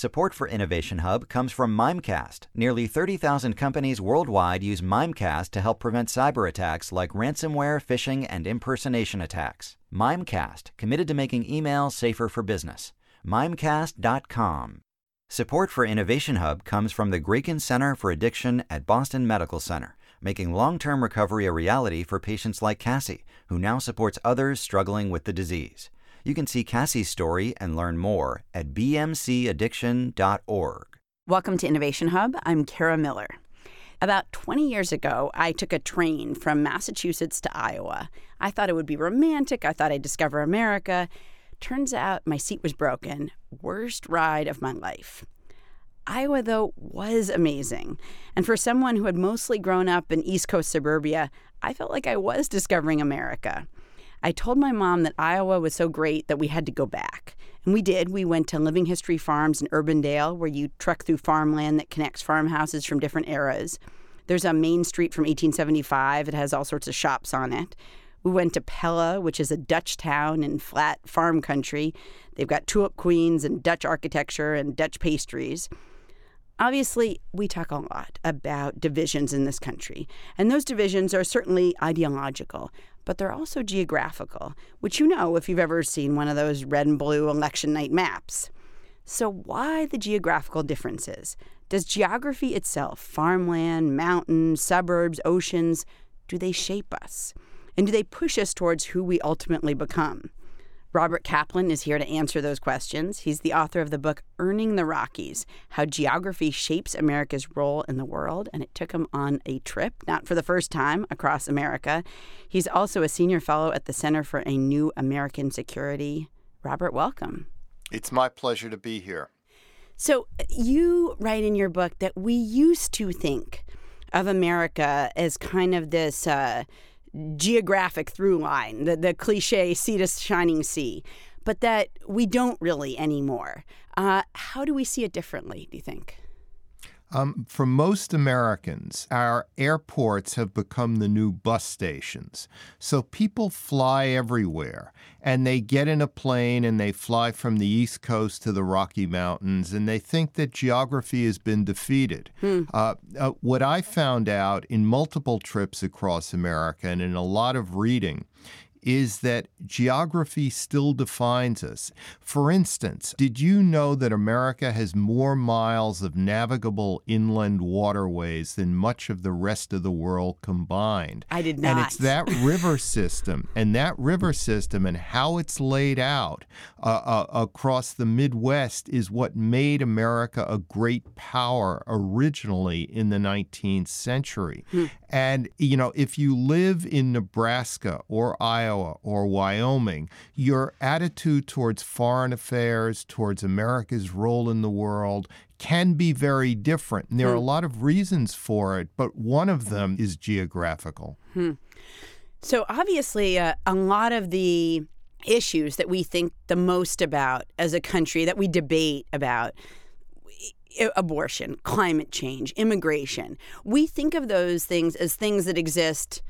Support for Innovation Hub comes from Mimecast. Nearly 30,000 companies worldwide use Mimecast to help prevent cyber attacks like ransomware, phishing, and impersonation attacks. Mimecast, committed to making email safer for business. Mimecast.com. Support for Innovation Hub comes from the Grayken Center for Addiction at Boston Medical Center, making long term recovery a reality for patients like Cassie, who now supports others struggling with the disease. You can see Cassie's story and learn more at bmcaddiction.org. Welcome to Innovation Hub. I'm Kara Miller. About 20 years ago, I took a train from Massachusetts to Iowa. I thought it would be romantic. I thought I'd discover America. Turns out my seat was broken. Worst ride of my life. Iowa, though, was amazing. And for someone who had mostly grown up in East Coast suburbia, I felt like I was discovering America. I told my mom that Iowa was so great that we had to go back. And we did. We went to Living History Farms in Urbandale, where you trek through farmland that connects farmhouses from different eras. There's a main street from 1875. It has all sorts of shops on it. We went to Pella, which is a Dutch town in flat farm country. They've got tulip queens and Dutch architecture and Dutch pastries. Obviously, we talk a lot about divisions in this country, and those divisions are certainly ideological, but they're also geographical, which you know if you've ever seen one of those red and blue election night maps. So, why the geographical differences? Does geography itself, farmland, mountains, suburbs, oceans, do they shape us? And do they push us towards who we ultimately become? Robert Kaplan is here to answer those questions. He's the author of the book Earning the Rockies How Geography Shapes America's Role in the World, and it took him on a trip, not for the first time, across America. He's also a senior fellow at the Center for a New American Security. Robert, welcome. It's my pleasure to be here. So, you write in your book that we used to think of America as kind of this. Uh, geographic through line, the, the cliche sea to shining sea, but that we don't really anymore. Uh, how do we see it differently, do you think? Um, for most Americans, our airports have become the new bus stations. So people fly everywhere and they get in a plane and they fly from the East Coast to the Rocky Mountains and they think that geography has been defeated. Hmm. Uh, uh, what I found out in multiple trips across America and in a lot of reading is that geography still defines us. For instance, did you know that America has more miles of navigable inland waterways than much of the rest of the world combined? I did not. And it's that river system and that river system and how it's laid out uh, uh, across the Midwest is what made America a great power originally in the 19th century. Hmm. And, you know, if you live in Nebraska or Iowa or Wyoming, your attitude towards foreign affairs, towards America's role in the world, can be very different. And there hmm. are a lot of reasons for it, but one of them is geographical. Hmm. So, obviously, uh, a lot of the issues that we think the most about as a country, that we debate about, abortion, climate change, immigration. We think of those things as things that exist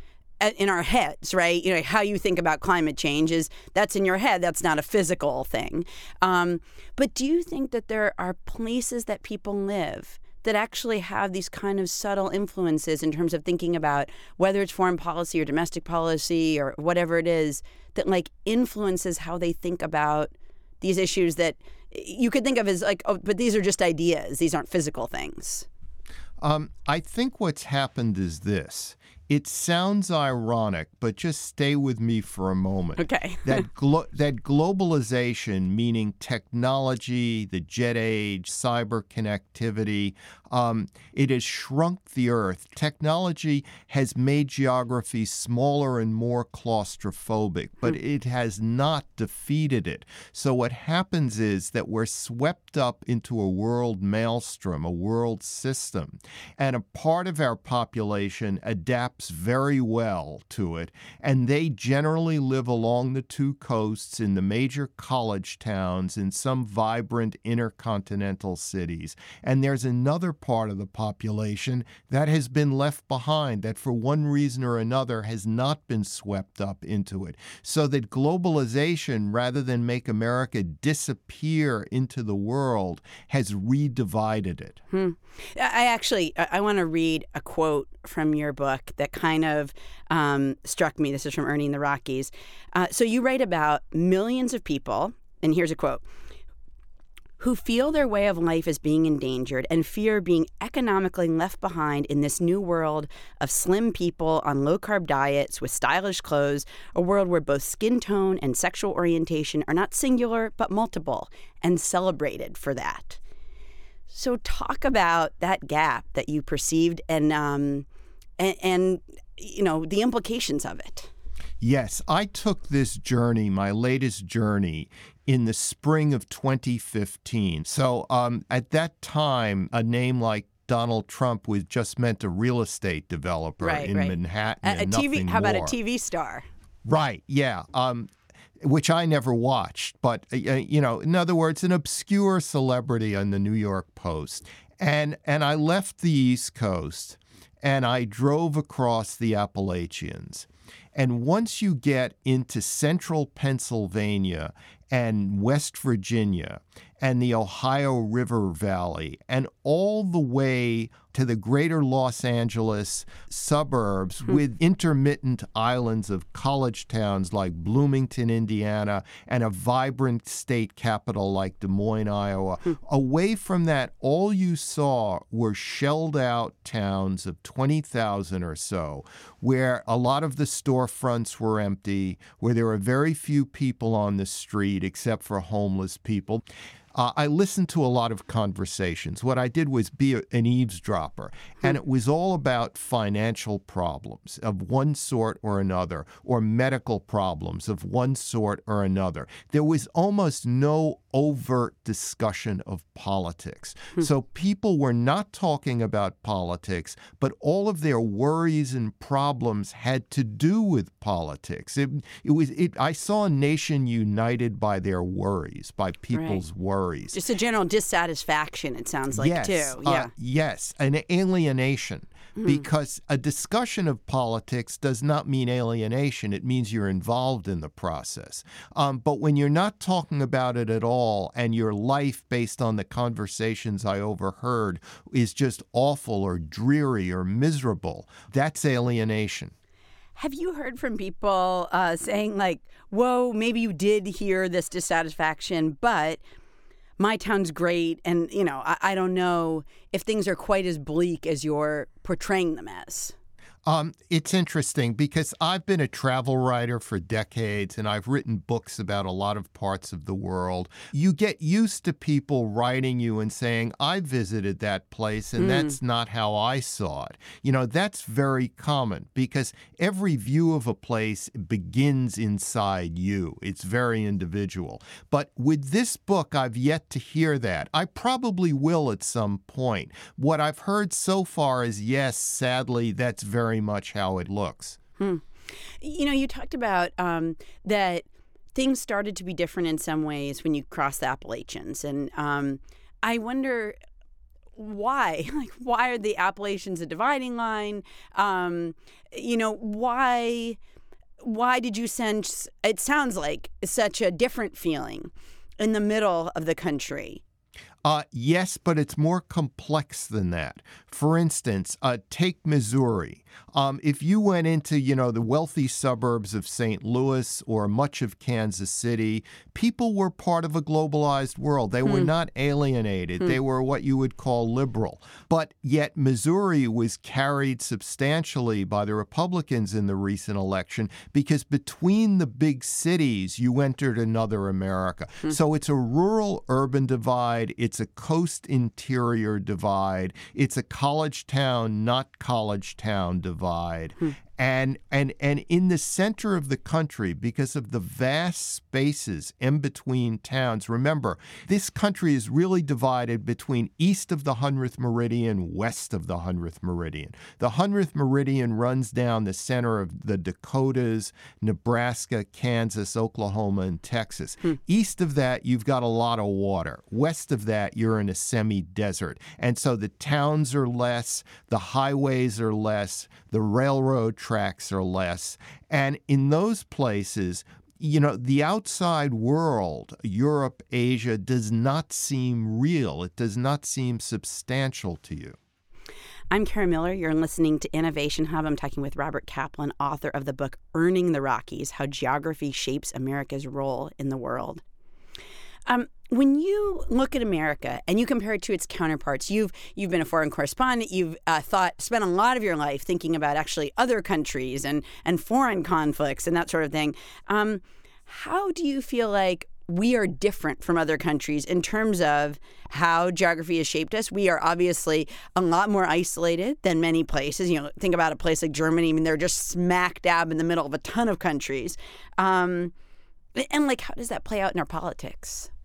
in our heads, right? You know, how you think about climate change is that's in your head. That's not a physical thing. Um, but do you think that there are places that people live that actually have these kind of subtle influences in terms of thinking about whether it's foreign policy or domestic policy or whatever it is that like influences how they think about these issues that you could think of as like, oh, but these are just ideas. These aren't physical things. Um, I think what's happened is this. It sounds ironic, but just stay with me for a moment. Okay. that glo- that globalization, meaning technology, the jet age, cyber connectivity, um, it has shrunk the earth. Technology has made geography smaller and more claustrophobic, but hmm. it has not defeated it. So what happens is that we're swept up into a world maelstrom, a world system, and a part of our population adapts adapts very well to it. And they generally live along the two coasts in the major college towns in some vibrant intercontinental cities. And there's another part of the population that has been left behind, that for one reason or another has not been swept up into it. So that globalization, rather than make America disappear into the world, has redivided it. Hmm. I actually I want to read a quote from your book that kind of um, struck me. This is from Earning the Rockies. Uh, so you write about millions of people, and here's a quote who feel their way of life is being endangered and fear being economically left behind in this new world of slim people on low carb diets with stylish clothes, a world where both skin tone and sexual orientation are not singular but multiple and celebrated for that. So, talk about that gap that you perceived and, um, and, and you know the implications of it. Yes, I took this journey, my latest journey, in the spring of 2015. So um, at that time, a name like Donald Trump was just meant a real estate developer right, in right. Manhattan. A, a TV, how about a. TV star? Right, yeah. Um, which I never watched, but uh, you know, in other words, an obscure celebrity on the New York Post. And and I left the East Coast and I drove across the Appalachians. And once you get into central Pennsylvania and West Virginia and the Ohio River Valley and all the way to the greater Los Angeles suburbs Hmm. with intermittent islands of college towns like Bloomington, Indiana, and a vibrant state capital like Des Moines, Iowa. Hmm. Away from that, all you saw were shelled out towns of 20,000 or so, where a lot of the storefronts were empty, where there were very few people on the street except for homeless people. Uh, I listened to a lot of conversations. What I did was be an eavesdropper, and it was all about financial problems of one sort or another, or medical problems of one sort or another. There was almost no overt discussion of politics. So people were not talking about politics, but all of their worries and problems had to do with politics. It, it was it, I saw a nation united by their worries, by people's worries. Just a general dissatisfaction, it sounds like, yes, too. uh, Yeah. yes, an alienation. Hmm. Because a discussion of politics does not mean alienation. It means you're involved in the process. Um, but when you're not talking about it at all and your life, based on the conversations I overheard, is just awful or dreary or miserable, that's alienation. Have you heard from people uh, saying, like, whoa, maybe you did hear this dissatisfaction, but my town's great. And, you know, I, I don't know if things are quite as bleak as you're portraying them as. Um, it's interesting because I've been a travel writer for decades and I've written books about a lot of parts of the world. You get used to people writing you and saying, I visited that place and that's not how I saw it. You know, that's very common because every view of a place begins inside you, it's very individual. But with this book, I've yet to hear that. I probably will at some point. What I've heard so far is yes, sadly, that's very much how it looks. You know, you talked about um, that things started to be different in some ways when you crossed the Appalachians. And um, I wonder why like why are the appalachians a dividing line um you know why why did you sense it sounds like such a different feeling in the middle of the country Uh, yes, but it's more complex than that. For instance, uh, take Missouri. Um, if you went into, you know, the wealthy suburbs of St. Louis or much of Kansas City, people were part of a globalized world. They were hmm. not alienated. Hmm. They were what you would call liberal. But yet, Missouri was carried substantially by the Republicans in the recent election because between the big cities, you entered another America. Hmm. So it's a rural urban divide. It's a coast interior divide. It's a college town, not college town divide. Hmm. And and and in the center of the country because of the vast spaces in between towns remember this country is really divided between east of the 100th meridian west of the 100th meridian. The 100th meridian runs down the center of the dakotas nebraska kansas oklahoma and texas. Hmm. east of that you've got a lot of water. West of that you're in a semi-desert. And so the towns are less the highways are less the railroad tracks or less. And in those places, you know, the outside world, Europe, Asia, does not seem real. It does not seem substantial to you. I'm Kara Miller. You're listening to Innovation Hub. I'm talking with Robert Kaplan, author of the book Earning the Rockies How Geography Shapes America's Role in the World. Um, when you look at America and you compare it to its counterparts, you've you've been a foreign correspondent. You've uh, thought spent a lot of your life thinking about actually other countries and and foreign conflicts and that sort of thing. Um, how do you feel like we are different from other countries in terms of how geography has shaped us. We are obviously a lot more isolated than many places. You know, think about a place like Germany. I mean, they're just smack dab in the middle of a ton of countries. Um, and like, how does that play out in our politics?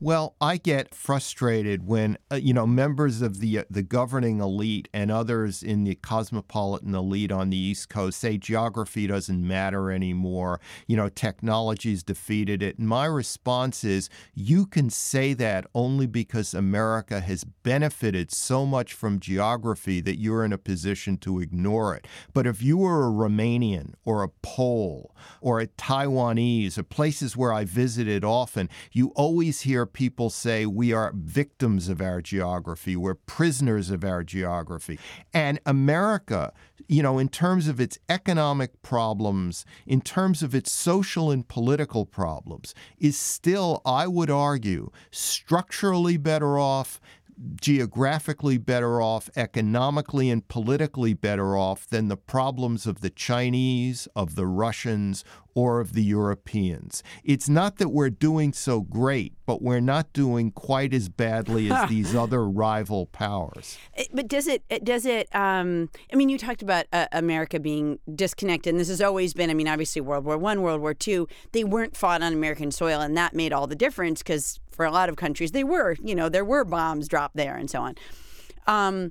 Well, I get frustrated when uh, you know members of the uh, the governing elite and others in the cosmopolitan elite on the East Coast say geography doesn't matter anymore. You know, technology's defeated it. And my response is, you can say that only because America has benefited so much from geography that you're in a position to ignore it. But if you were a Romanian or a Pole or a Taiwanese or places where I visited often, you always hear people say we are victims of our geography, we're prisoners of our geography. And America, you know, in terms of its economic problems, in terms of its social and political problems, is still, I would argue, structurally better off geographically better off, economically and politically better off than the problems of the Chinese, of the Russians, or of the Europeans. It's not that we're doing so great, but we're not doing quite as badly as these other rival powers. Eh, but does it? Does it? Um, I mean, you talked about uh, America being disconnected, and this has always been. I mean, obviously, World War One, World War Two, they weren't fought on American soil, and that made all the difference because for a lot of countries, they were. You know, there were bombs dropped there and so on. Um,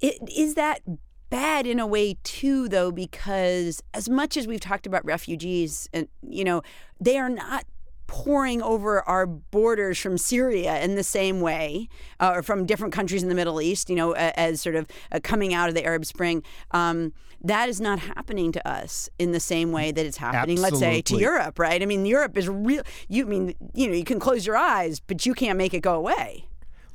it, is that bad in a way too though because as much as we've talked about refugees and you know they are not pouring over our borders from Syria in the same way, uh, or from different countries in the Middle East, you know, as sort of uh, coming out of the Arab Spring. Um, that is not happening to us in the same way that it's happening, Absolutely. let's say, to Europe, right? I mean, Europe is real. You I mean, you know, you can close your eyes, but you can't make it go away.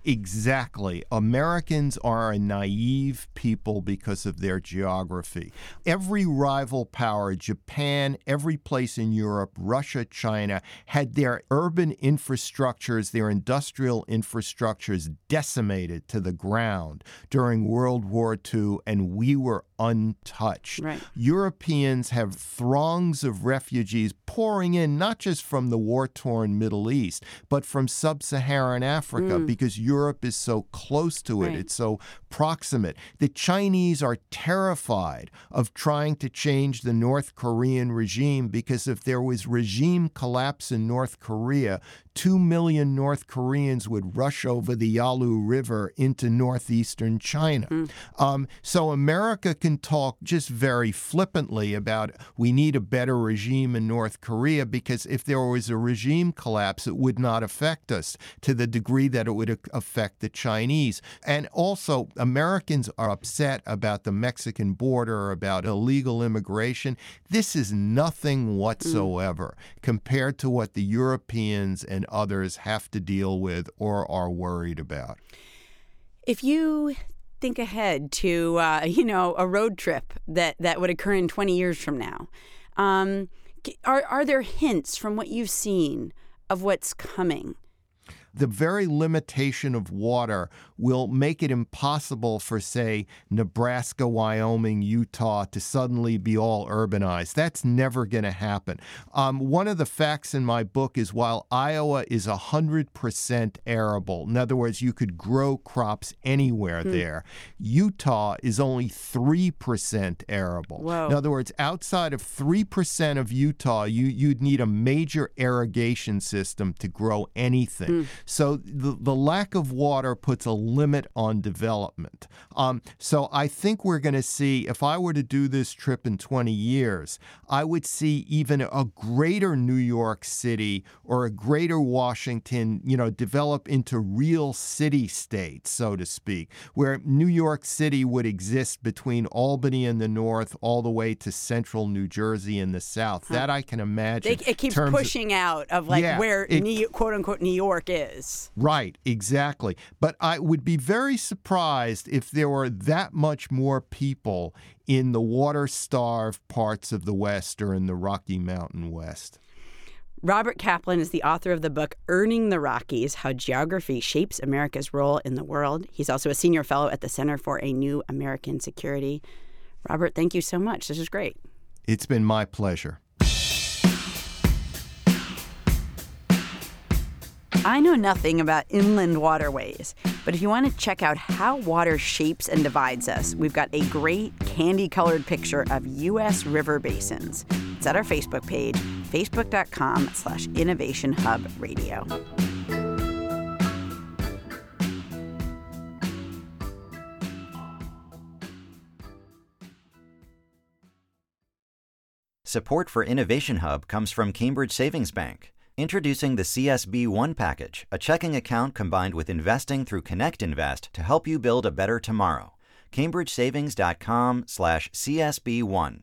Exactly. Americans are a naive people because of their geography. Every rival power, Japan, every place in Europe, Russia, China, had their urban infrastructures, their industrial infrastructures decimated to the ground during World War II, and we were untouched. Right. Europeans have throngs of refugees pouring in, not just from the war torn Middle East, but from sub Saharan Africa mm. because Europe is so close to it, right. it's so proximate. The Chinese are terrified of trying to change the North Korean regime because if there was regime collapse in North Korea, two million North Koreans would rush over the Yalu River into northeastern China. Mm. Um, so America can talk just very flippantly about we need a better regime in North Korea because if there was a regime collapse, it would not affect us to the degree that it would affect the Chinese. And also, Americans are upset about the Mexican border, about illegal immigration. This is nothing mm. whatsoever mm. compared to what the Europeans and others have to deal with or are worried about. If you think ahead to uh, you know a road trip that that would occur in 20 years from now, um, are are there hints from what you've seen of what's coming? the very limitation of water will make it impossible for, say, Nebraska, Wyoming, Utah to suddenly be all urbanized. That's never going to happen. Um, one of the facts in my book is while Iowa is 100% arable, in other words, you could grow crops anywhere hmm. there, Utah is only 3% arable. Whoa. In other words, outside of 3% of Utah, you, you'd need a major irrigation system to grow anything. Hmm. So the, the lack of water puts a limit on development. Um, so I think we're going to see, if I were to do this trip in 20 years, I would see even a greater New York City or a greater Washington, you know, develop into real city states, so to speak, where New York City would exist between Albany in the north all the way to central New Jersey in the south. Huh. That I can imagine. They, it keeps pushing of, out of like yeah, where it, New, quote unquote New York is. Right, exactly. But I would be very surprised if there were that much more people in the water starved parts of the West or in the Rocky Mountain West. Robert Kaplan is the author of the book Earning the Rockies How Geography Shapes America's Role in the World. He's also a senior fellow at the Center for a New American Security. Robert, thank you so much. This is great. It's been my pleasure. I know nothing about inland waterways, but if you want to check out how water shapes and divides us, we've got a great candy colored picture of U.S. river basins. It's at our Facebook page, facebook.com slash innovation hub radio. Support for Innovation Hub comes from Cambridge Savings Bank. Introducing the CSB One package, a checking account combined with investing through Connect Invest to help you build a better tomorrow. CambridgeSavings.com/slash CSB1.